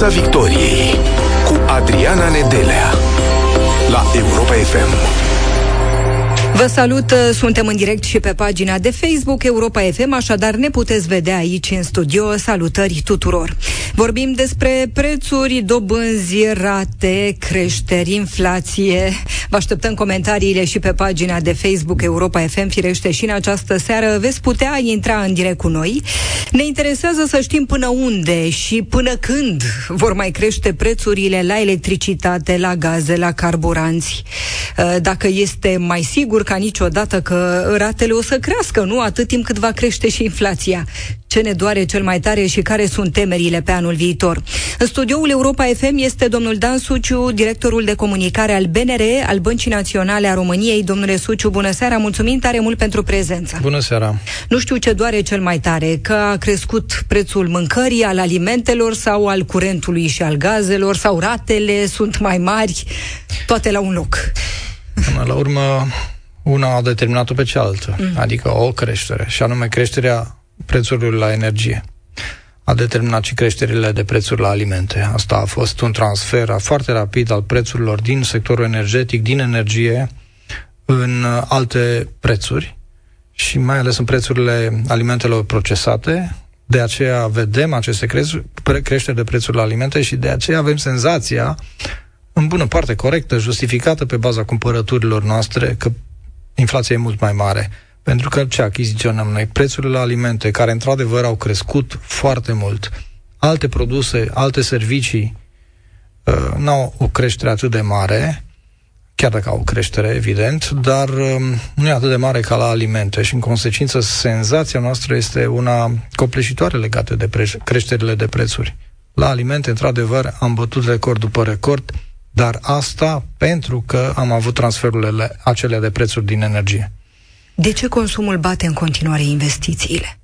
Piața Victoriei cu Adriana Nedelea la Europa FM. Vă salut, suntem în direct și pe pagina de Facebook Europa FM, așadar ne puteți vedea aici în studio. Salutări tuturor! Vorbim despre prețuri, dobânzi, rate, creșteri, inflație. Vă așteptăm comentariile și pe pagina de Facebook Europa FM, firește și în această seară veți putea intra în direct cu noi. Ne interesează să știm până unde și până când vor mai crește prețurile la electricitate, la gaze, la carburanți. Dacă este mai sigur ca niciodată că ratele o să crească, nu atât timp cât va crește și inflația. Ce ne doare cel mai tare și care sunt temerile pe anul viitor? În studioul Europa FM este domnul Dan Suciu, directorul de comunicare al BNR, al Băncii Naționale a României. Domnule Suciu, bună seara, mulțumim tare mult pentru prezență. Bună seara. Nu știu ce doare cel mai tare, că a crescut prețul mâncării, al alimentelor sau al curentului și al gazelor, sau ratele sunt mai mari, toate la un loc. Până la urmă, una a determinat-o pe cealaltă, mm. adică o creștere, și anume creșterea prețurilor la energie. A determinat și creșterile de prețuri la alimente. Asta a fost un transfer foarte rapid al prețurilor din sectorul energetic, din energie, în alte prețuri și mai ales în prețurile alimentelor procesate. De aceea vedem aceste creșteri de prețuri la alimente și de aceea avem senzația, în bună parte corectă, justificată pe baza cumpărăturilor noastre, că inflația e mult mai mare. Pentru că ce achiziționăm noi? Prețurile la alimente, care într-adevăr au crescut foarte mult. Alte produse, alte servicii uh, n-au o creștere atât de mare, chiar dacă au o creștere, evident, dar um, nu e atât de mare ca la alimente și, în consecință, senzația noastră este una copleșitoare legată de pre- creșterile de prețuri. La alimente, într-adevăr, am bătut record după record, dar asta pentru că am avut transferurile acelea de prețuri din energie. De ce consumul bate în continuare investițiile?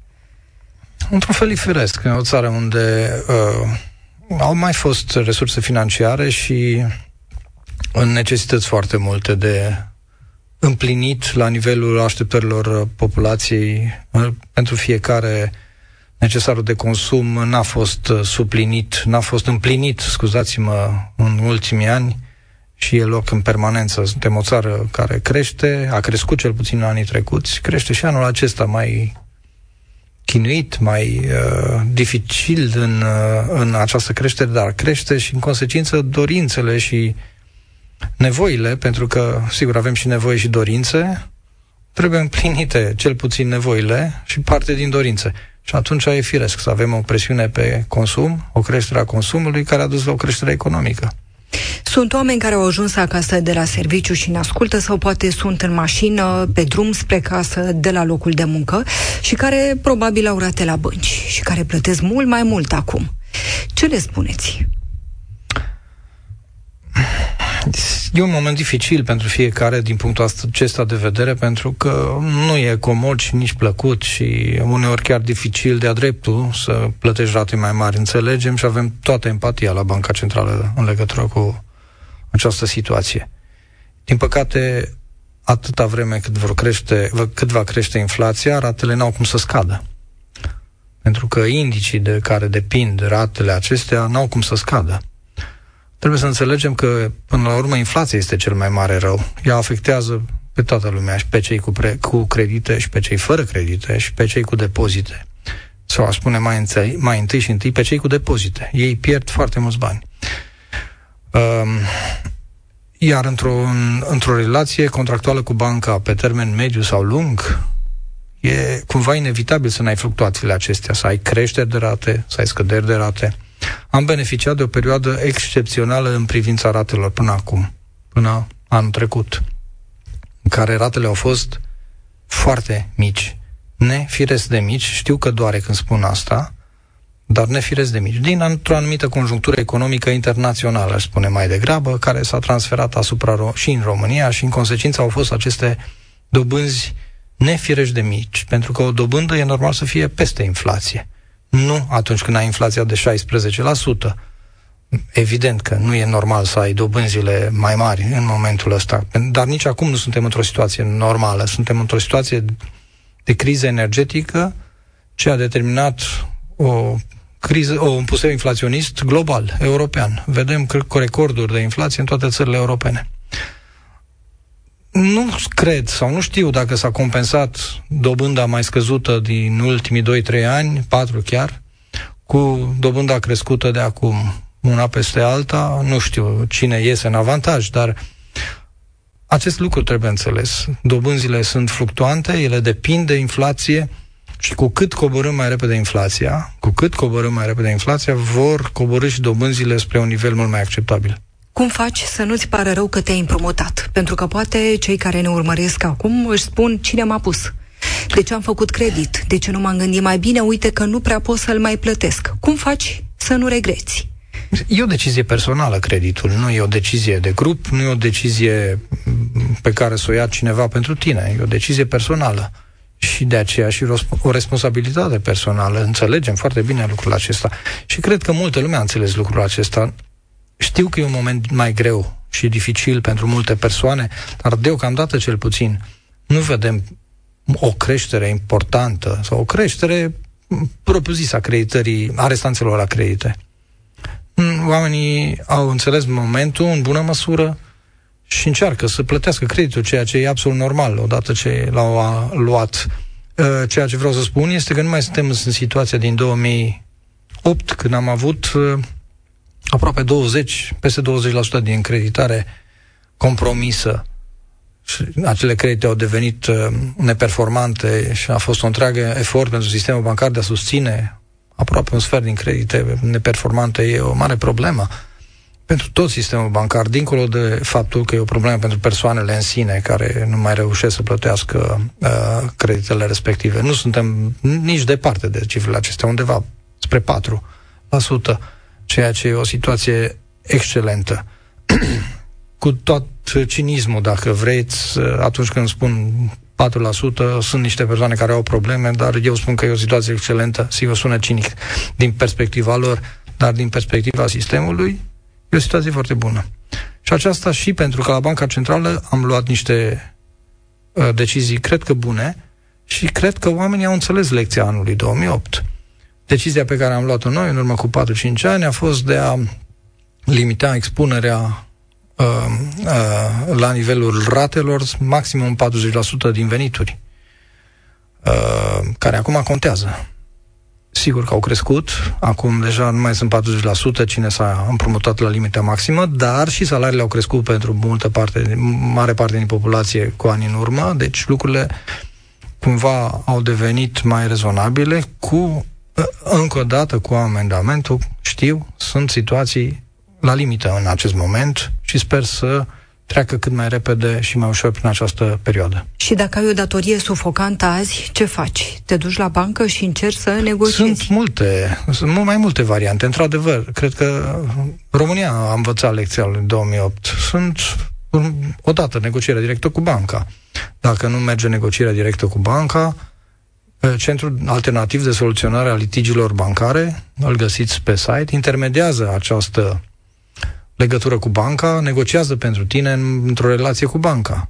Într-un fel e firesc. În o țară unde uh, au mai fost resurse financiare și în necesități foarte multe de împlinit la nivelul așteptărilor populației uh, pentru fiecare necesarul de consum n-a fost uh, suplinit, n-a fost împlinit, scuzați-mă, în ultimii ani și e loc în permanență. Suntem o țară care crește, a crescut cel puțin în anii trecuți, crește și anul acesta mai chinuit, mai uh, dificil în, uh, în această creștere, dar crește și în consecință dorințele și nevoile, pentru că, sigur, avem și nevoi și dorințe, trebuie împlinite cel puțin nevoile și parte din dorințe. Și atunci e firesc să avem o presiune pe consum, o creștere a consumului care a dus la o creștere economică. Sunt oameni care au ajuns acasă de la serviciu și ne ascultă sau poate sunt în mașină, pe drum spre casă, de la locul de muncă și care probabil au rate la bănci și care plătesc mult mai mult acum. Ce le spuneți? E un moment dificil pentru fiecare din punctul acesta de vedere, pentru că nu e comod și nici plăcut și uneori chiar dificil de-a dreptul să plătești rate mai mari. Înțelegem și avem toată empatia la Banca Centrală în legătură cu această situație. Din păcate, atâta vreme cât, vor crește, cât va crește inflația, ratele n-au cum să scadă. Pentru că indicii de care depind ratele acestea n-au cum să scadă. Trebuie să înțelegem că, până la urmă, inflația este cel mai mare rău. Ea afectează pe toată lumea, și pe cei cu, pre- cu credite, și pe cei fără credite, și pe cei cu depozite. Sau a spune mai întâi, mai întâi și întâi pe cei cu depozite. Ei pierd foarte mulți bani. Um, iar într-o, într-o relație contractuală cu banca pe termen mediu sau lung, e cumva inevitabil să n-ai fluctuațiile acestea, să ai creșteri de rate, să ai scăderi de rate. Am beneficiat de o perioadă excepțională în privința ratelor până acum, până anul trecut, în care ratele au fost foarte mici, nefiresc de mici, știu că doare când spun asta, dar nefiresc de mici, din într-o anumită conjunctură economică internațională, aș spune mai degrabă, care s-a transferat asupra și în România și în consecință au fost aceste dobânzi nefirești de mici, pentru că o dobândă e normal să fie peste inflație. Nu atunci când ai inflația de 16%. Evident că nu e normal să ai dobânzile mai mari în momentul ăsta, dar nici acum nu suntem într-o situație normală. Suntem într-o situație de criză energetică ce a determinat o criză, o, un puseu inflaționist global, european. Vedem recorduri de inflație în toate țările europene. Nu cred sau nu știu dacă s-a compensat dobânda mai scăzută din ultimii 2-3 ani, 4 chiar, cu dobânda crescută de acum una peste alta. Nu știu cine iese în avantaj, dar acest lucru trebuie înțeles. Dobânzile sunt fluctuante, ele depind de inflație, și cu cât coborâm mai repede inflația, cu cât coborâm mai repede inflația, vor coborâ și dobânzile spre un nivel mult mai acceptabil. Cum faci să nu-ți pară rău că te-ai împrumutat? Pentru că poate cei care ne urmăresc acum își spun cine m-a pus. De ce am făcut credit? De ce nu m-am gândit mai bine? Uite că nu prea pot să-l mai plătesc. Cum faci să nu regreți? E o decizie personală, creditul. Nu e o decizie de grup, nu e o decizie pe care să o ia cineva pentru tine. E o decizie personală și de aceea și o responsabilitate personală. Înțelegem foarte bine lucrul acesta. Și cred că multă lume a înțeles lucrul acesta. Știu că e un moment mai greu și dificil pentru multe persoane, dar deocamdată cel puțin nu vedem o creștere importantă sau o creștere propusă a creditării, a restanțelor la credite. Oamenii au înțeles momentul în bună măsură, și încearcă să plătească creditul, ceea ce e absolut normal odată ce l-au luat. Uh, ceea ce vreau să spun este că nu mai suntem în situația din 2008, când am avut uh, aproape 20, peste 20% din creditare compromisă și acele credite au devenit uh, neperformante și a fost o întreagă efort pentru sistemul bancar de a susține aproape un sfert din credite neperformante. E o mare problemă pentru tot sistemul bancar, dincolo de faptul că e o problemă pentru persoanele în sine care nu mai reușesc să plătească uh, creditele respective. Nu suntem nici departe de cifrele acestea, undeva spre 4%, ceea ce e o situație excelentă. Cu tot cinismul, dacă vreți, uh, atunci când spun 4% sunt niște persoane care au probleme, dar eu spun că e o situație excelentă, sigur sună cinic din perspectiva lor, dar din perspectiva sistemului, E o situație foarte bună. Și aceasta și pentru că la Banca Centrală am luat niște uh, decizii, cred că bune, și cred că oamenii au înțeles lecția anului 2008. Decizia pe care am luat-o noi în urmă cu 4-5 ani a fost de a limita expunerea uh, uh, la nivelul ratelor maximum 40% din venituri, uh, care acum contează. Sigur că au crescut, acum deja nu mai sunt 40% cine s-a împrumutat la limita maximă, dar și salariile au crescut pentru multă parte, mare parte din populație cu ani în urmă, deci lucrurile cumva au devenit mai rezonabile cu, încă o dată, cu amendamentul, știu, sunt situații la limită în acest moment și sper să treacă cât mai repede și mai ușor prin această perioadă. Și dacă ai o datorie sufocantă azi, ce faci? Te duci la bancă și încerci să negociezi? Sunt multe, sunt mult mai multe variante. Într-adevăr, cred că România a învățat lecția lui 2008. Sunt odată negocierea directă cu banca. Dacă nu merge negocierea directă cu banca, Centrul Alternativ de Soluționare a Litigilor Bancare, îl găsiți pe site, intermediază această legătură cu banca, negociază pentru tine într-o relație cu banca.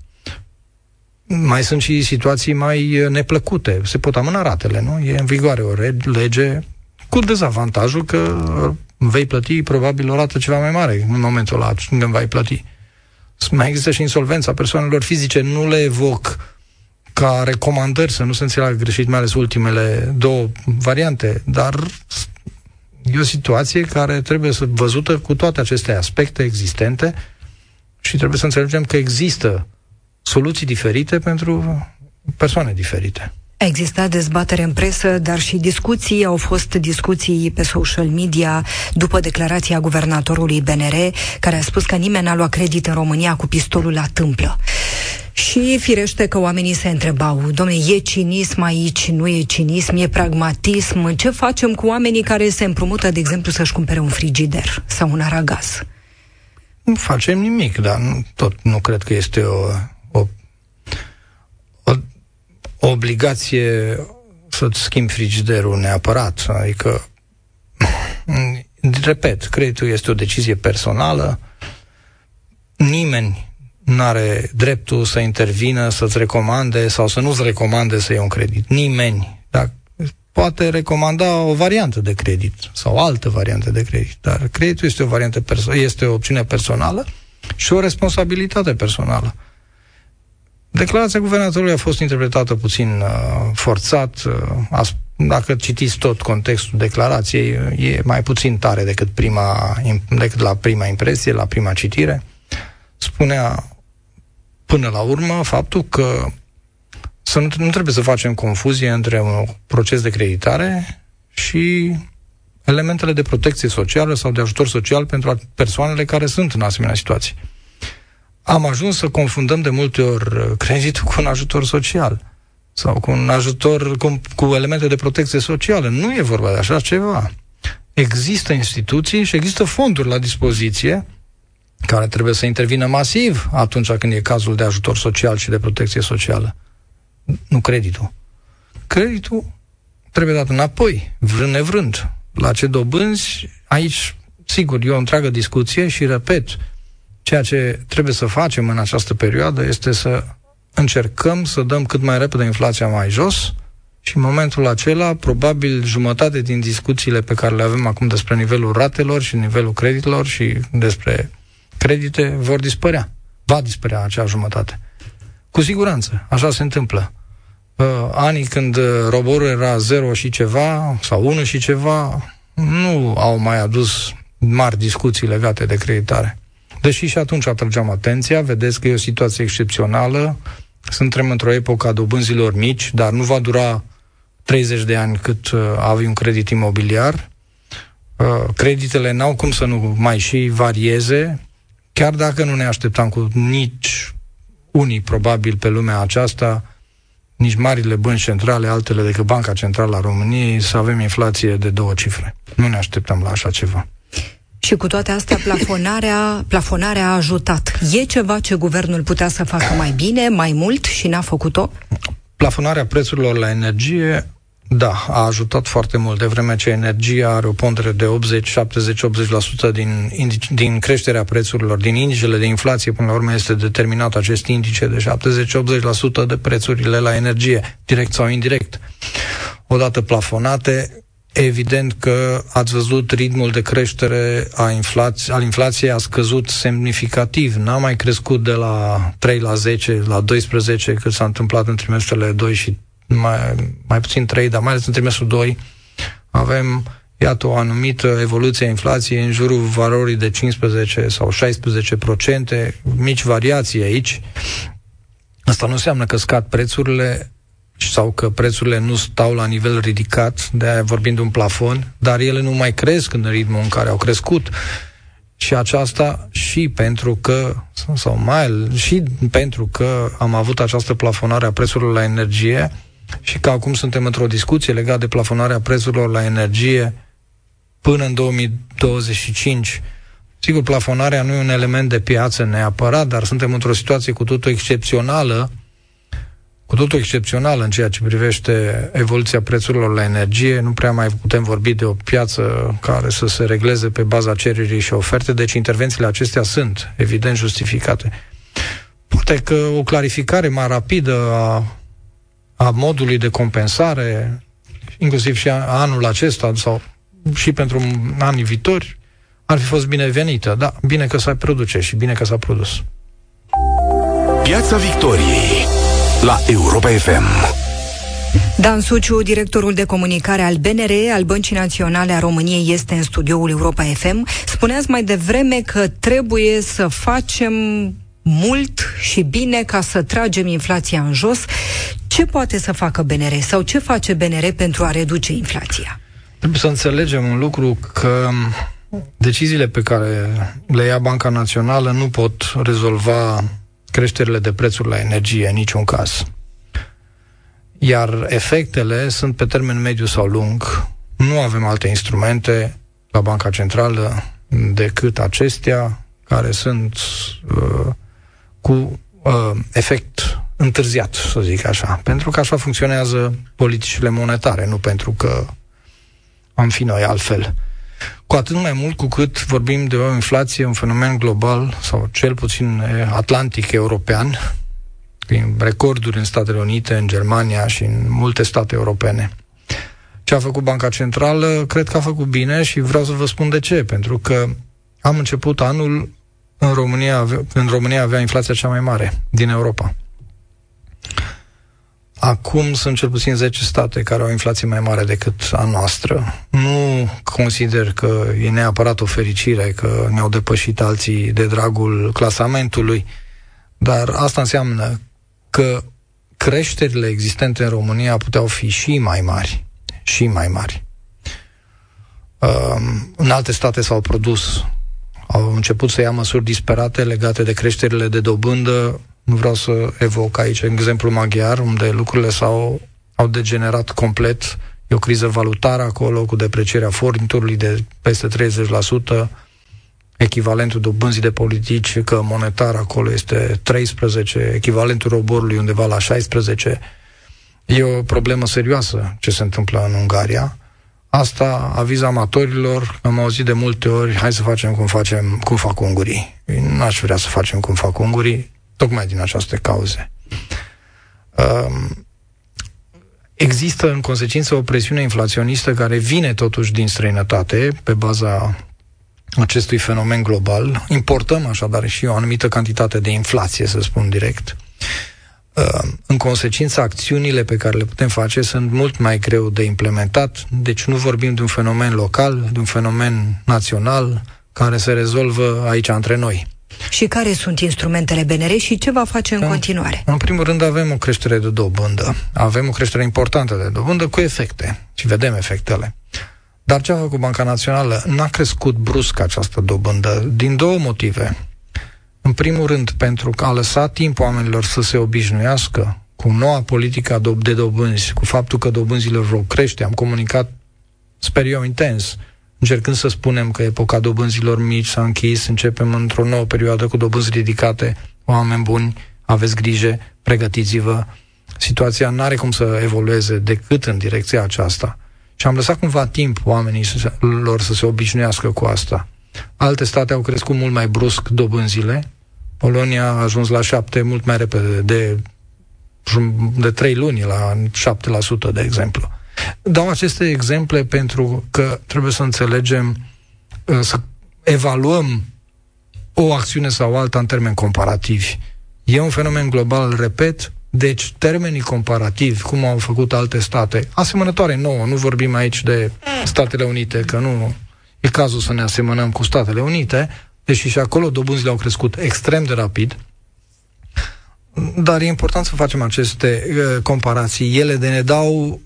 Mai sunt și situații mai neplăcute. Se pot amâna ratele, nu? E în vigoare o lege cu dezavantajul că vei plăti probabil o rată ceva mai mare în momentul ăla când vei plăti. Mai există și insolvența persoanelor fizice, nu le evoc ca recomandări, să nu se înțeleagă greșit, mai ales ultimele două variante, dar E o situație care trebuie să văzută cu toate aceste aspecte existente și trebuie să înțelegem că există soluții diferite pentru persoane diferite. A existat dezbatere în presă, dar și discuții, au fost discuții pe social media după declarația guvernatorului BNR, care a spus că nimeni n-a luat credit în România cu pistolul la tâmplă. Și firește că oamenii se întrebau, domne, e cinism aici, nu e cinism, e pragmatism, ce facem cu oamenii care se împrumută, de exemplu, să-și cumpere un frigider sau un aragaz? Nu facem nimic, dar nu, tot nu cred că este o, o, o, o obligație să-ți schimbi frigiderul neapărat. Adică, repet, creditul este o decizie personală, nimeni nu are dreptul să intervină, să-ți recomande sau să nu-ți recomande să iei un credit. Nimeni. Dar poate recomanda o variantă de credit sau altă variantă de credit, dar creditul este o variantă perso- este o opțiune personală și o responsabilitate personală. Declarația guvernatorului a fost interpretată puțin uh, forțat. Uh, dacă citiți tot contextul declarației, e mai puțin tare decât, prima, decât la prima impresie, la prima citire. Spunea până la urmă faptul că să nu, nu trebuie să facem confuzie între un proces de creditare și elementele de protecție socială sau de ajutor social pentru persoanele care sunt în asemenea situații. Am ajuns să confundăm de multe ori creditul cu un ajutor social sau cu un ajutor cu, cu elemente de protecție socială. Nu e vorba de așa ceva. Există instituții și există fonduri la dispoziție care trebuie să intervină masiv atunci când e cazul de ajutor social și de protecție socială. Nu creditul. Creditul trebuie dat înapoi, vrând nevrând. La ce dobânzi, aici, sigur, e o întreagă discuție și, repet, ceea ce trebuie să facem în această perioadă este să încercăm să dăm cât mai repede inflația mai jos și în momentul acela, probabil jumătate din discuțiile pe care le avem acum despre nivelul ratelor și nivelul creditelor și despre credite vor dispărea. Va dispărea acea jumătate. Cu siguranță, așa se întâmplă. Uh, anii când roborul era 0 și ceva, sau 1 și ceva, nu au mai adus mari discuții legate de creditare. Deși și atunci atrăgeam atenția, vedeți că e o situație excepțională, suntem într-o epocă a dobânzilor mici, dar nu va dura 30 de ani cât uh, avem un credit imobiliar. Uh, creditele n-au cum să nu mai și varieze, chiar dacă nu ne așteptam cu nici unii, probabil, pe lumea aceasta, nici marile bănci centrale, altele decât Banca Centrală a României, să avem inflație de două cifre. Nu ne așteptam la așa ceva. Și cu toate astea, plafonarea, plafonarea a ajutat. E ceva ce guvernul putea să facă mai bine, mai mult și n-a făcut-o? Plafonarea prețurilor la energie da, a ajutat foarte mult, de vreme ce energia are o pondere de 80, 70, 80% din, din creșterea prețurilor, din indicele de inflație, până la urmă este determinat acest indice de 70-80% de prețurile la energie, direct sau indirect. Odată plafonate, evident că ați văzut ritmul de creștere a inflați- al inflației a scăzut semnificativ. N-a mai crescut de la 3 la 10, la 12, cât s-a întâmplat în trimestrele 2 și mai, mai puțin 3, dar mai ales în trimestrul 2, avem, iată, o anumită evoluție a inflației în jurul valorii de 15 sau 16 procente, mici variații aici. Asta nu înseamnă că scad prețurile sau că prețurile nu stau la nivel ridicat, de aia vorbim de un plafon, dar ele nu mai cresc în ritmul în care au crescut. Și aceasta și pentru că, sau mai și pentru că am avut această plafonare a prețurilor la energie, și că acum suntem într-o discuție legată de plafonarea prețurilor la energie până în 2025. Sigur, plafonarea nu e un element de piață neapărat, dar suntem într-o situație cu totul excepțională, cu totul excepțională în ceea ce privește evoluția prețurilor la energie. Nu prea mai putem vorbi de o piață care să se regleze pe baza cererii și oferte, deci intervențiile acestea sunt, evident, justificate. Poate că o clarificare mai rapidă a a modului de compensare, inclusiv și anul acesta sau și pentru anii viitori, ar fi fost binevenită. Da, bine că s-a produce și bine că s-a produs. Piața Victoriei la Europa FM. Dan Suciu, directorul de comunicare al BNR, al Băncii Naționale a României, este în studioul Europa FM. Spuneați mai devreme că trebuie să facem mult și bine ca să tragem inflația în jos. Ce poate să facă BNR sau ce face BNR pentru a reduce inflația? Trebuie să înțelegem un lucru că deciziile pe care le ia Banca Națională nu pot rezolva creșterile de prețuri la energie în niciun caz. Iar efectele sunt pe termen mediu sau lung. Nu avem alte instrumente la Banca Centrală decât acestea, care sunt uh, cu uh, efect întârziat, să zic așa. Pentru că așa funcționează politicile monetare, nu pentru că am fi noi altfel. Cu atât mai mult cu cât vorbim de o inflație, un fenomen global, sau cel puțin atlantic european, prin recorduri în Statele Unite, în Germania și în multe state europene. ce a făcut Banca Centrală, cred că a făcut bine și vreau să vă spun de ce. Pentru că am început anul în România, în România avea inflația cea mai mare din Europa. Acum sunt cel puțin 10 state care au o inflație mai mare decât a noastră. Nu consider că e neapărat o fericire că ne-au depășit alții de dragul clasamentului, dar asta înseamnă că creșterile existente în România puteau fi și mai mari. Și mai mari. Um, în alte state s-au produs, au început să ia măsuri disperate legate de creșterile de dobândă nu vreau să evoc aici exemplu maghiar, unde lucrurile s-au au degenerat complet. E o criză valutară acolo, cu deprecierea forniturului de peste 30%, echivalentul dobânzii de politici, că monetar acolo este 13, echivalentul roborului undeva la 16. E o problemă serioasă ce se întâmplă în Ungaria. Asta aviz amatorilor, am auzit de multe ori, hai să facem cum facem, cum fac ungurii. N-aș vrea să facem cum fac ungurii, tocmai din aceste cauze. Um, există în consecință o presiune inflaționistă care vine totuși din străinătate pe baza acestui fenomen global. Importăm așadar și o anumită cantitate de inflație, să spun direct. Um, în consecință, acțiunile pe care le putem face sunt mult mai greu de implementat, deci nu vorbim de un fenomen local, de un fenomen național care se rezolvă aici între noi. Și care sunt instrumentele BNR și ce va face în, în continuare? În primul rând avem o creștere de dobândă. Avem o creștere importantă de dobândă cu efecte. Și vedem efectele. Dar ce a făcut Banca Națională? N-a crescut brusc această dobândă din două motive. În primul rând, pentru că a lăsat timp oamenilor să se obișnuiască cu noua politică de dobânzi, cu faptul că dobânzile vor crește. Am comunicat, sper eu, intens încercând să spunem că epoca dobânzilor mici s-a închis, începem într-o nouă perioadă cu dobânzi ridicate, oameni buni, aveți grijă, pregătiți-vă. Situația nu are cum să evolueze decât în direcția aceasta. Și am lăsat cumva timp oamenii să, lor să se obișnuiască cu asta. Alte state au crescut mult mai brusc dobânzile. Polonia a ajuns la șapte mult mai repede, de, de trei luni la 7%, de exemplu. Dau aceste exemple pentru că trebuie să înțelegem, uh, să evaluăm o acțiune sau alta în termeni comparativi. E un fenomen global, repet, deci termenii comparativi, cum au făcut alte state, asemănătoare nouă, nu vorbim aici de Statele Unite, că nu e cazul să ne asemănăm cu Statele Unite, deși și acolo dobânzile au crescut extrem de rapid, dar e important să facem aceste uh, comparații. Ele de ne dau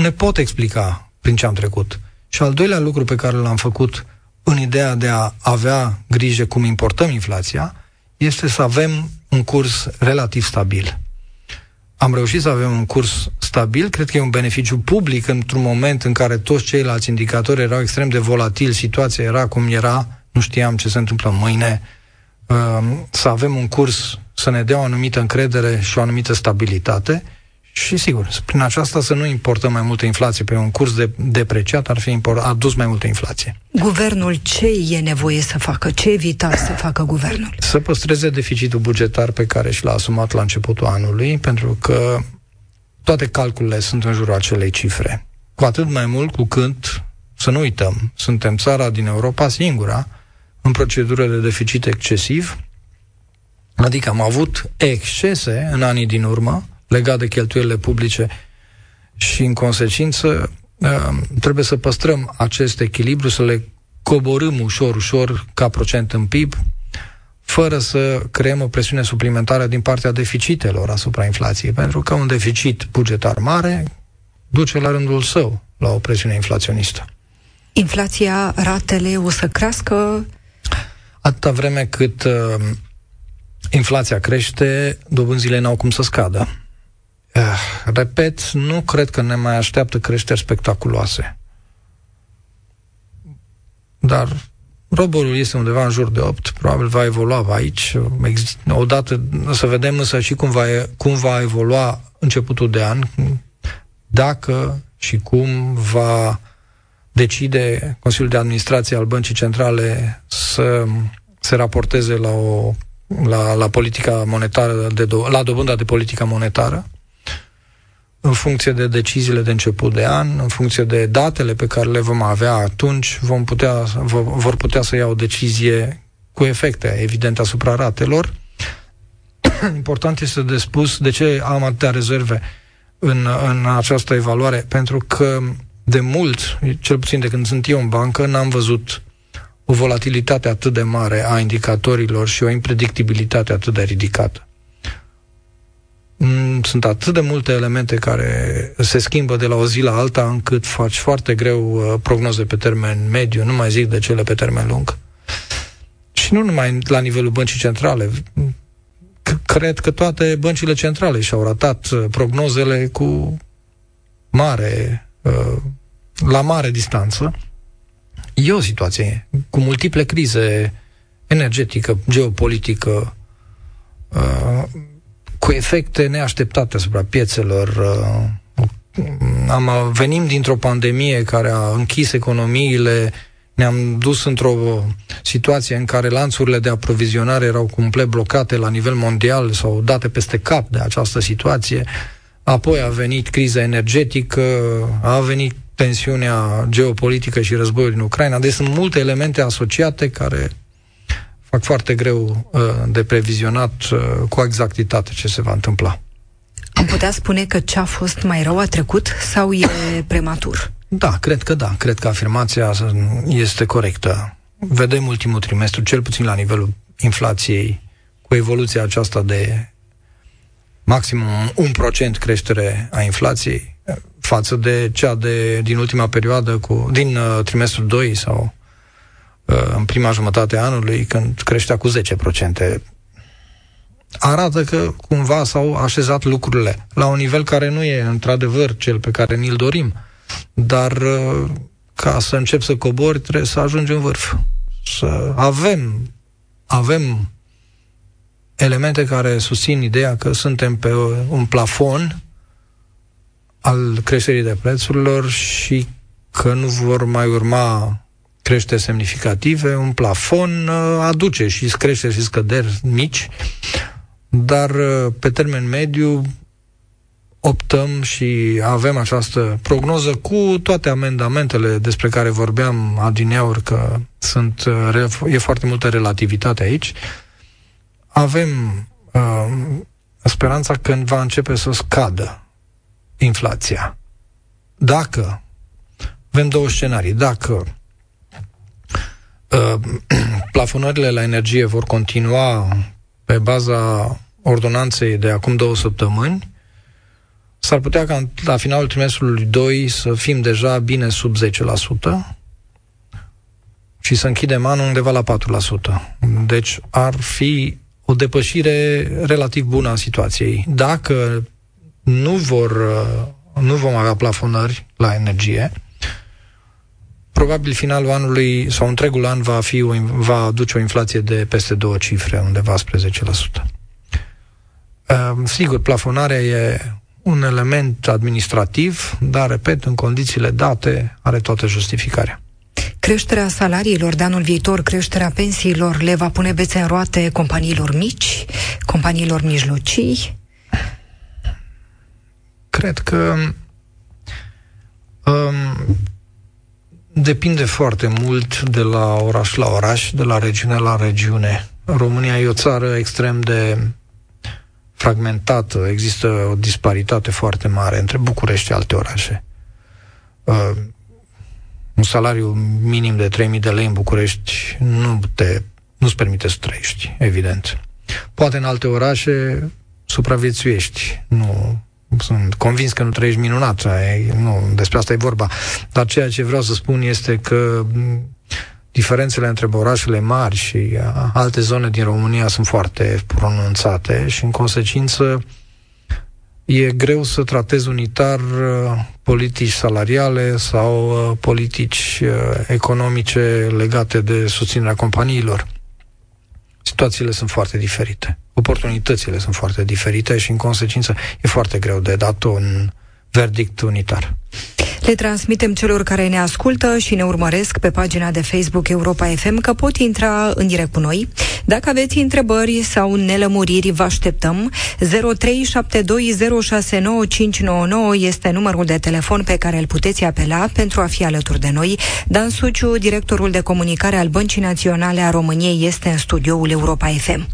ne pot explica prin ce am trecut. Și al doilea lucru pe care l-am făcut în ideea de a avea grijă cum importăm inflația, este să avem un curs relativ stabil. Am reușit să avem un curs stabil, cred că e un beneficiu public într-un moment în care toți ceilalți indicatori erau extrem de volatili, situația era cum era, nu știam ce se întâmplă mâine, um, să avem un curs să ne dea o anumită încredere și o anumită stabilitate și sigur, prin aceasta să nu importăm mai multă inflație. Pe un curs de depreciat ar fi import, adus mai multă inflație. Guvernul ce e nevoie să facă? Ce evita să facă guvernul? Să păstreze deficitul bugetar pe care și l-a asumat la începutul anului, pentru că toate calculele sunt în jurul acelei cifre. Cu atât mai mult cu cât, să nu uităm, suntem țara din Europa singura în procedură de deficit excesiv, adică am avut excese în anii din urmă, legat de cheltuielile publice și, în consecință, uh, trebuie să păstrăm acest echilibru, să le coborâm ușor, ușor, ca procent în PIB, fără să creăm o presiune suplimentară din partea deficitelor asupra inflației, pentru că un deficit bugetar mare duce la rândul său la o presiune inflaționistă. Inflația, ratele o să crească? Atâta vreme cât uh, inflația crește, dobânzile n-au cum să scadă. Eh, repet, nu cred că ne mai așteaptă creșteri spectaculoase. Dar roborul este undeva în jur de 8, probabil va evolua aici. Odată să vedem însă și cum va, cum va evolua începutul de an, dacă și cum va decide Consiliul de Administrație al Băncii Centrale să se raporteze la, o, la, la politica monetară, de do, la dobânda de politică monetară în funcție de deciziile de început de an, în funcție de datele pe care le vom avea atunci, vom putea, vor putea să iau o decizie cu efecte, evident, asupra ratelor. Important este de spus de ce am atâtea rezerve în, în această evaluare, pentru că de mult, cel puțin de când sunt eu în bancă, n-am văzut o volatilitate atât de mare a indicatorilor și o impredictibilitate atât de ridicată. Mm, sunt atât de multe elemente care se schimbă de la o zi la alta încât faci foarte greu uh, prognoze pe termen mediu, nu mai zic de cele pe termen lung. Și nu numai la nivelul băncii centrale. Cred că toate băncile centrale și-au ratat uh, prognozele cu mare, uh, la mare distanță. E o situație cu multiple crize energetică, geopolitică, cu efecte neașteptate asupra piețelor. Uh, am, venim dintr-o pandemie care a închis economiile, ne-am dus într-o situație în care lanțurile de aprovizionare erau complet blocate la nivel mondial sau date peste cap de această situație. Apoi a venit criza energetică, a venit tensiunea geopolitică și războiul în Ucraina. Deci sunt multe elemente asociate care fac foarte greu uh, de previzionat uh, cu exactitate ce se va întâmpla. Am putea spune că ce a fost mai rău a trecut sau e prematur? Da, cred că da. Cred că afirmația este corectă. Vedem ultimul trimestru, cel puțin la nivelul inflației, cu evoluția aceasta de maximum un procent creștere a inflației față de cea de, din ultima perioadă, cu, din uh, trimestrul 2 sau Uh, în prima jumătate a anului, când creștea cu 10%. Arată că cumva s-au așezat lucrurile la un nivel care nu e într-adevăr cel pe care ni-l dorim, dar uh, ca să încep să cobori, trebuie să ajungi în vârf. Să avem, avem elemente care susțin ideea că suntem pe un plafon al creșterii de prețurilor și că nu vor mai urma crește semnificative, un plafon uh, aduce și crește și scăderi mici, dar uh, pe termen mediu optăm și avem această prognoză cu toate amendamentele despre care vorbeam adineauri că sunt, uh, e foarte multă relativitate aici. Avem uh, speranța că va începe să scadă inflația. Dacă avem două scenarii. Dacă Uh, plafonările la energie vor continua pe baza ordonanței de acum două săptămâni, s-ar putea ca la finalul trimestrului 2 să fim deja bine sub 10% și să închidem anul undeva la 4%. Deci ar fi o depășire relativ bună a situației. Dacă nu vor, uh, nu vom avea plafonări la energie, probabil finalul anului sau întregul an va, fi o, va aduce o inflație de peste două cifre, undeva spre 10%. Uh, sigur, plafonarea e un element administrativ, dar, repet, în condițiile date, are toată justificarea. Creșterea salariilor de anul viitor, creșterea pensiilor le va pune bețe în roate companiilor mici, companiilor mijlocii? Cred că um, Depinde foarte mult de la oraș la oraș, de la regiune la regiune. România e o țară extrem de fragmentată, există o disparitate foarte mare între București și alte orașe. Uh, un salariu minim de 3.000 de lei în București nu te, nu-ți permite să trăiești, evident. Poate în alte orașe supraviețuiești, nu sunt convins că nu trăiești minunat, nu, despre asta e vorba. Dar ceea ce vreau să spun este că diferențele între orașele mari și alte zone din România sunt foarte pronunțate și, în consecință, e greu să tratezi unitar politici salariale sau politici economice legate de susținerea companiilor. Situațiile sunt foarte diferite oportunitățile sunt foarte diferite și, în consecință, e foarte greu de dat un verdict unitar. Le transmitem celor care ne ascultă și ne urmăresc pe pagina de Facebook Europa FM că pot intra în direct cu noi. Dacă aveți întrebări sau nelămuriri, vă așteptăm. 0372069599 este numărul de telefon pe care îl puteți apela pentru a fi alături de noi. Dan Suciu, directorul de comunicare al Băncii Naționale a României, este în studioul Europa FM.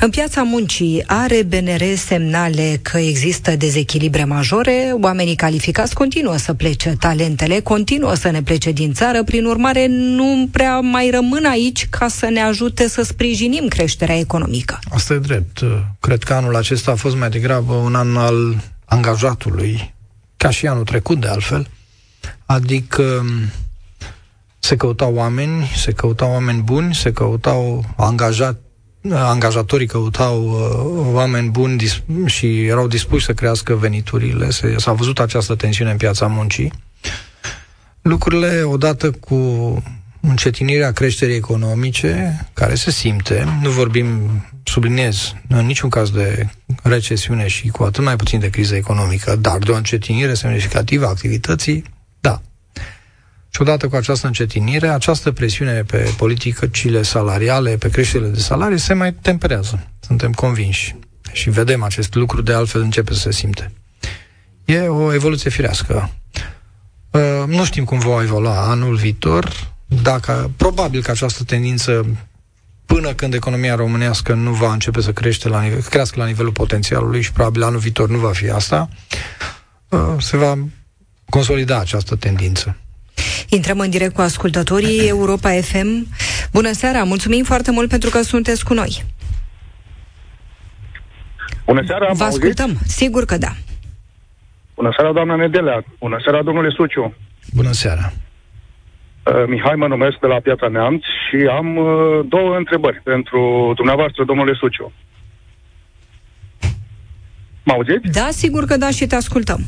În piața muncii are BNR semnale că există dezechilibre majore, oamenii calificați continuă să plece, talentele continuă să ne plece din țară, prin urmare nu prea mai rămân aici ca să ne ajute să sprijinim creșterea economică. Asta e drept. Cred că anul acesta a fost mai degrabă un an al angajatului, ca și anul trecut de altfel, adică se căutau oameni, se căutau oameni buni, se căutau angajat, angajatorii căutau uh, oameni buni dis- și erau dispuși să crească veniturile. Se, s-a văzut această tensiune în piața muncii. Lucrurile, odată cu încetinirea creșterii economice, care se simte, nu vorbim, subliniez, în niciun caz de recesiune și cu atât mai puțin de criză economică, dar de o încetinire semnificativă a activității, da, și odată cu această încetinire, această presiune pe politicile salariale, pe creșterile de salarii, se mai temperează. Suntem convinși. Și vedem acest lucru, de altfel începe să se simte. E o evoluție firească. Uh, nu știm cum va evolua anul viitor, dacă probabil că această tendință până când economia românească nu va începe să crește la nivel, crească la nivelul potențialului și probabil anul viitor nu va fi asta, uh, se va consolida această tendință. Intrăm în direct cu ascultătorii Europa FM. Bună seara, mulțumim foarte mult pentru că sunteți cu noi. Bună seara, Vă ascultăm, auzit? sigur că da. Bună seara, doamna Nedelea. Bună seara, domnule Suciu. Bună seara. Uh, Mihai mă numesc de la Piața Neamț și am uh, două întrebări pentru dumneavoastră, domnule Suciu. Mă auziți? Da, sigur că da și te ascultăm.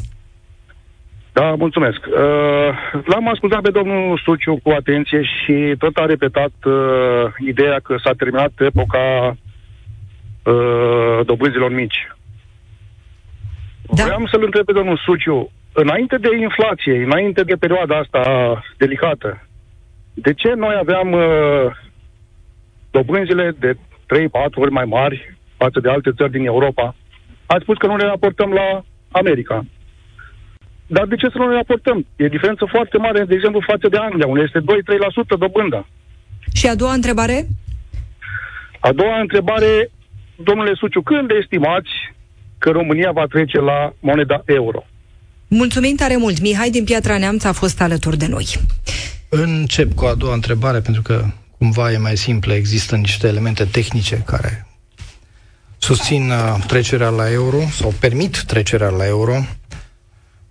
Da, mulțumesc. Uh, l-am ascultat pe domnul Suciu cu atenție și tot a repetat uh, ideea că s-a terminat epoca uh, dobânzilor mici. Da. Vreau să-l întreb pe domnul Suciu, înainte de inflație, înainte de perioada asta delicată, de ce noi aveam uh, dobânzile de 3-4 ori mai mari față de alte țări din Europa? Ați spus că nu ne raportăm la America. Dar de ce să nu ne raportăm? E diferență foarte mare, de exemplu, față de Anglia, unde este 2-3% dobânda. Și a doua întrebare? A doua întrebare, domnule Suciu, când estimați că România va trece la moneda euro? Mulțumim tare mult. Mihai din Piatra Neamț a fost alături de noi. Încep cu a doua întrebare, pentru că cumva e mai simplă. Există niște elemente tehnice care susțin uh, trecerea la euro sau permit trecerea la euro.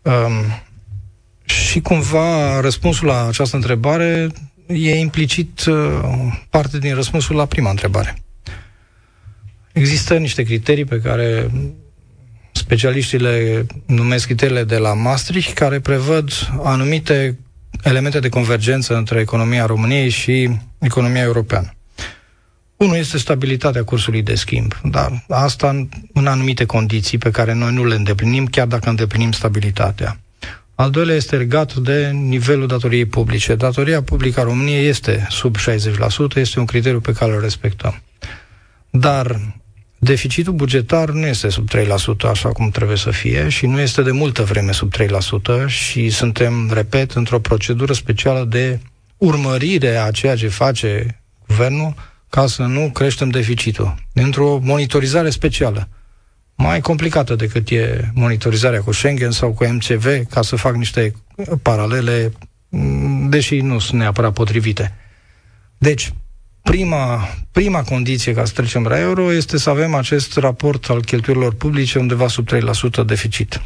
Um, și cumva răspunsul la această întrebare e implicit uh, parte din răspunsul la prima întrebare. Există niște criterii pe care specialiștii le numesc criteriile de la Maastricht, care prevăd anumite elemente de convergență între economia României și economia europeană. Unul este stabilitatea cursului de schimb, dar asta în, în anumite condiții pe care noi nu le îndeplinim, chiar dacă îndeplinim stabilitatea. Al doilea este legat de nivelul datoriei publice. Datoria publică a României este sub 60%, este un criteriu pe care îl respectăm. Dar deficitul bugetar nu este sub 3% așa cum trebuie să fie și nu este de multă vreme sub 3% și suntem, repet, într-o procedură specială de urmărire a ceea ce face guvernul ca să nu creștem deficitul. Într-o monitorizare specială. Mai complicată decât e monitorizarea cu Schengen sau cu MCV, ca să fac niște paralele, deși nu sunt neapărat potrivite. Deci, prima, prima condiție ca să trecem la euro este să avem acest raport al cheltuielor publice undeva sub 3% deficit.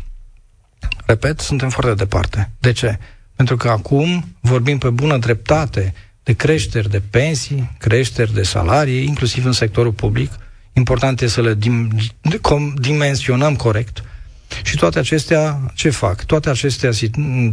Repet, suntem foarte departe. De ce? Pentru că acum vorbim pe bună dreptate de creșteri de pensii, creșteri de salarii, inclusiv în sectorul public. Important este să le dim- com- dimensionăm corect. Și toate acestea, ce fac? Toate acestea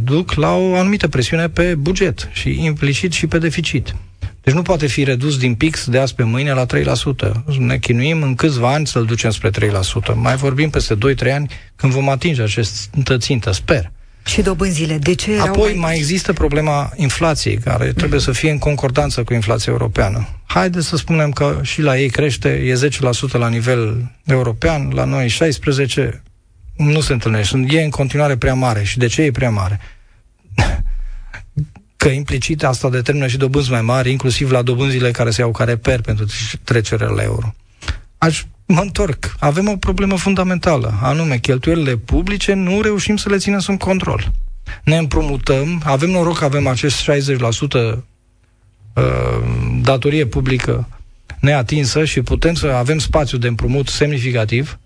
duc la o anumită presiune pe buget și implicit și pe deficit. Deci nu poate fi redus din pix de azi pe mâine la 3%. Ne chinuim în câțiva ani să-l ducem spre 3%. Mai vorbim peste 2-3 ani când vom atinge această țintă, sper. Și dobânzile, de ce erau Apoi mai... mai există problema inflației, care trebuie să fie în concordanță cu inflația europeană. Haideți să spunem că și la ei crește, e 10% la nivel european, la noi 16%, nu se întâlnește. E în continuare prea mare. Și de ce e prea mare? că implicit asta determină și dobânzi mai mari, inclusiv la dobânzile care se iau care per pentru trecerea la euro. Aș mă întorc. Avem o problemă fundamentală, anume cheltuielile publice nu reușim să le ținem sub control. Ne împrumutăm, avem noroc că avem acest 60% uh, datorie publică neatinsă și putem să avem spațiu de împrumut semnificativ,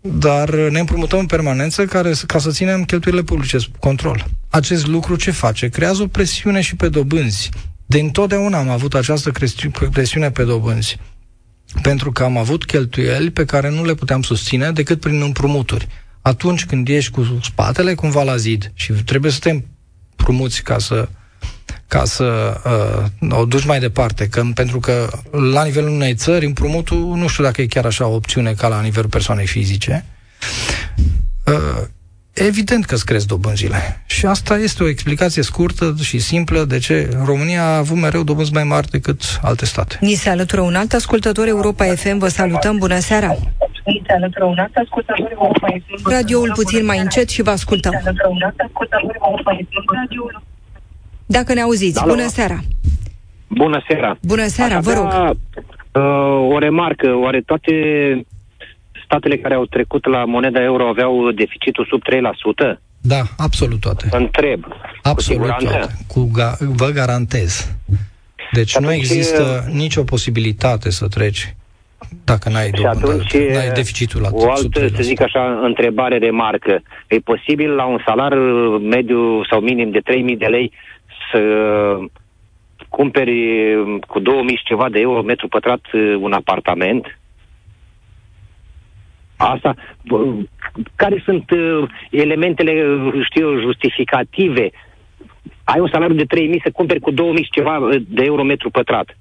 dar ne împrumutăm în permanență care, ca să ținem cheltuielile publice sub control. Acest lucru ce face? Creează o presiune și pe dobânzi. De întotdeauna am avut această presiune pe dobânzi. Pentru că am avut cheltuieli pe care nu le puteam susține decât prin împrumuturi. Atunci când ești cu spatele cumva la zid și trebuie să te împrumuți ca să ca să uh, o duci mai departe, că, pentru că la nivelul unei țări împrumutul nu știu dacă e chiar așa o opțiune ca la nivelul persoanei fizice. Uh, evident că îți cresc dobânzile. Și asta este o explicație scurtă și simplă de ce România a avut mereu dobânzi mai mari decât alte state. Ni se alătură un alt ascultător Europa FM. Vă salutăm. Bună seara! Ni se alătură un alt ascultător Europa FM. Radioul puțin mai încet și vă ascultăm. Dacă ne auziți, Alo. bună seara! Bună seara! Bună seara, vă rog! Uh, o remarcă, oare toate statele care au trecut la moneda euro aveau deficitul sub 3%? Da, absolut toate. Întreb. Absolut cu toate. Cu ga- vă garantez. Deci nu există nicio posibilitate să treci dacă n-ai, și atunci, n-ai deficitul la O altă, să zic așa, întrebare de marcă. E posibil la un salar mediu sau minim de 3.000 de lei să cumperi cu 2000 și ceva de euro metru pătrat un apartament? Asta, care sunt uh, elementele, știu eu, justificative? Ai un salariu de 3.000 să cumperi cu 2.000 și ceva de euro metru pătrat.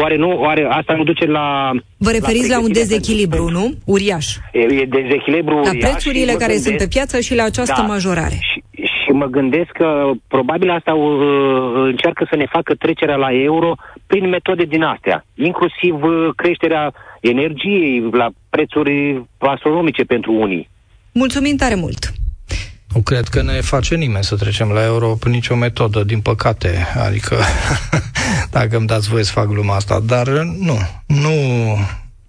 Oare nu, oare asta nu duce la... Vă referiți la, la un dezechilibru, nu? Uriaș. E, e dezechilibru La prețurile care gândesc, sunt pe piață și la această da, majorare. Și, și mă gândesc că probabil asta uh, încearcă să ne facă trecerea la euro prin metode din astea, inclusiv uh, creșterea energiei la prețuri astronomice pentru unii. Mulțumim tare mult! Nu cred că ne face nimeni să trecem la euro prin nicio metodă, din păcate. Adică, dacă îmi dați voie să fac gluma asta. Dar nu, nu,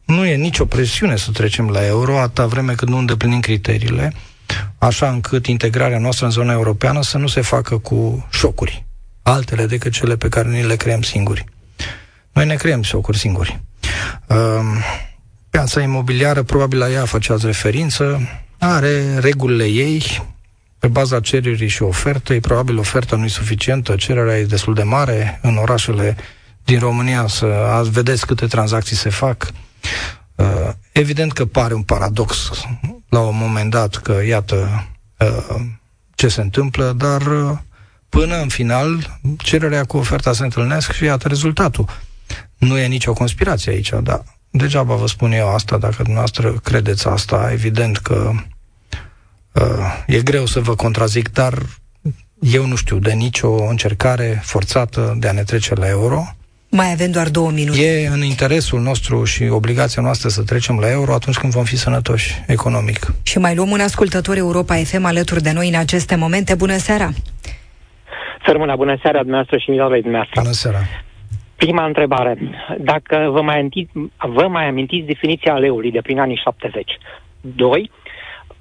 nu e nicio presiune să trecem la euro atâta vreme cât nu îndeplinim criteriile, așa încât integrarea noastră în zona europeană să nu se facă cu șocuri, altele decât cele pe care ni le creăm singuri. Noi ne creăm șocuri singuri. Uh, piața imobiliară, probabil la ea făceați referință, are regulile ei, pe baza cererii și ofertei, probabil oferta nu e suficientă, cererea e destul de mare în orașele din România, să vedeți câte tranzacții se fac. Uh, evident că pare un paradox la un moment dat că, iată, uh, ce se întâmplă, dar uh, până în final, cererea cu oferta se întâlnesc și iată rezultatul. Nu e nicio conspirație aici, dar degeaba vă spun eu asta, dacă dumneavoastră credeți asta, evident că uh, e greu să vă contrazic, dar eu nu știu de nicio încercare forțată de a ne trece la euro. Mai avem doar două minute. E în interesul nostru și obligația noastră să trecem la euro atunci când vom fi sănătoși economic. Și mai luăm un ascultător Europa FM alături de noi în aceste momente. Bună seara! Sărmâna, bună seara dumneavoastră și milorului dumneavoastră. Bună seara! Prima întrebare. Dacă vă mai, amintiți, vă mai amintiți definiția leului de prin anii 70? Doi,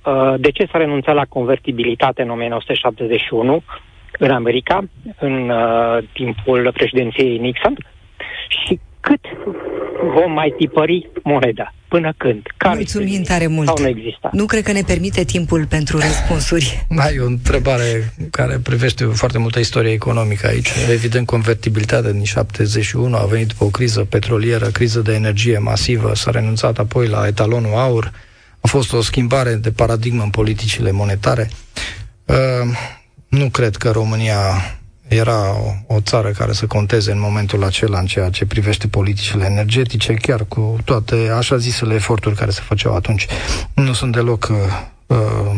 uh, de ce s-a renunțat la convertibilitate în 1971 în America, în uh, timpul președinției Nixon? Și cât vom mai tipări moneda? Până când? Care Mulțumim tare mult. Sau nu există? Nu cred că ne permite timpul pentru răspunsuri. Da, e o întrebare care privește foarte multă istorie economică aici. Evident, convertibilitatea din 71 a venit după o criză petrolieră, criză de energie masivă, s-a renunțat apoi la etalonul aur, a fost o schimbare de paradigmă în politicile monetare. Uh, nu cred că România era o, o țară care să conteze în momentul acela în ceea ce privește politicile energetice, chiar cu toate așa zisele eforturi care se făceau atunci. Nu sunt deloc uh, uh,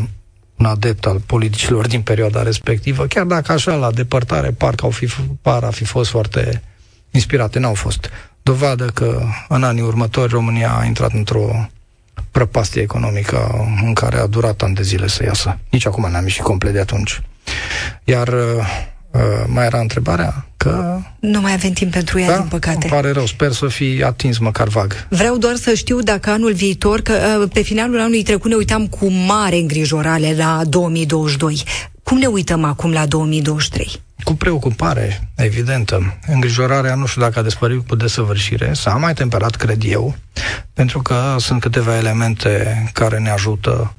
un adept al politicilor din perioada respectivă, chiar dacă așa la depărtare parcă au fi, par a fi fost foarte inspirate, n-au fost. Dovadă că în anii următori România a intrat într-o prăpastie economică în care a durat ani de zile să iasă. Nici acum n-am ieșit complet de atunci. Iar uh, Uh, mai era întrebarea? Că... Nu mai avem timp pentru ea, da? din păcate. Îmi pare rău, sper să fi atins măcar vag. Vreau doar să știu dacă anul viitor, că uh, pe finalul anului trecut ne uitam cu mare îngrijorare la 2022. Cum ne uităm acum la 2023? Cu preocupare, evidentă. Îngrijorarea nu știu dacă a despărit cu desăvârșire, s-a mai temperat, cred eu, pentru că sunt câteva elemente care ne ajută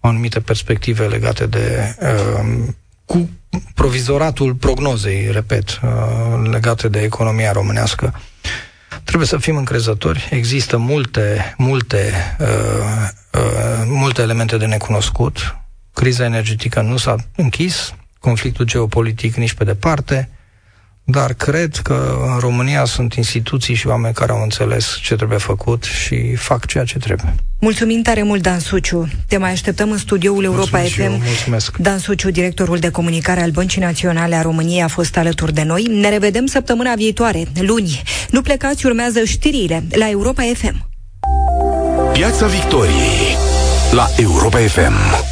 anumite perspective legate de uh, cu provizoratul prognozei, repet, uh, legate de economia românească. Trebuie să fim încrezători. Există multe, multe, uh, uh, multe elemente de necunoscut. Criza energetică nu s-a închis, conflictul geopolitic nici pe departe, dar cred că în România sunt instituții și oameni care au înțeles ce trebuie făcut și fac ceea ce trebuie. Mulțumim tare mult, Dan Suciu. Te mai așteptăm în studioul Europa mulțumesc FM. Eu, mulțumesc. Dan Suciu, directorul de comunicare al Băncii Naționale a României, a fost alături de noi. Ne revedem săptămâna viitoare, luni. Nu plecați, urmează știrile la Europa FM. Piața Victoriei la Europa FM.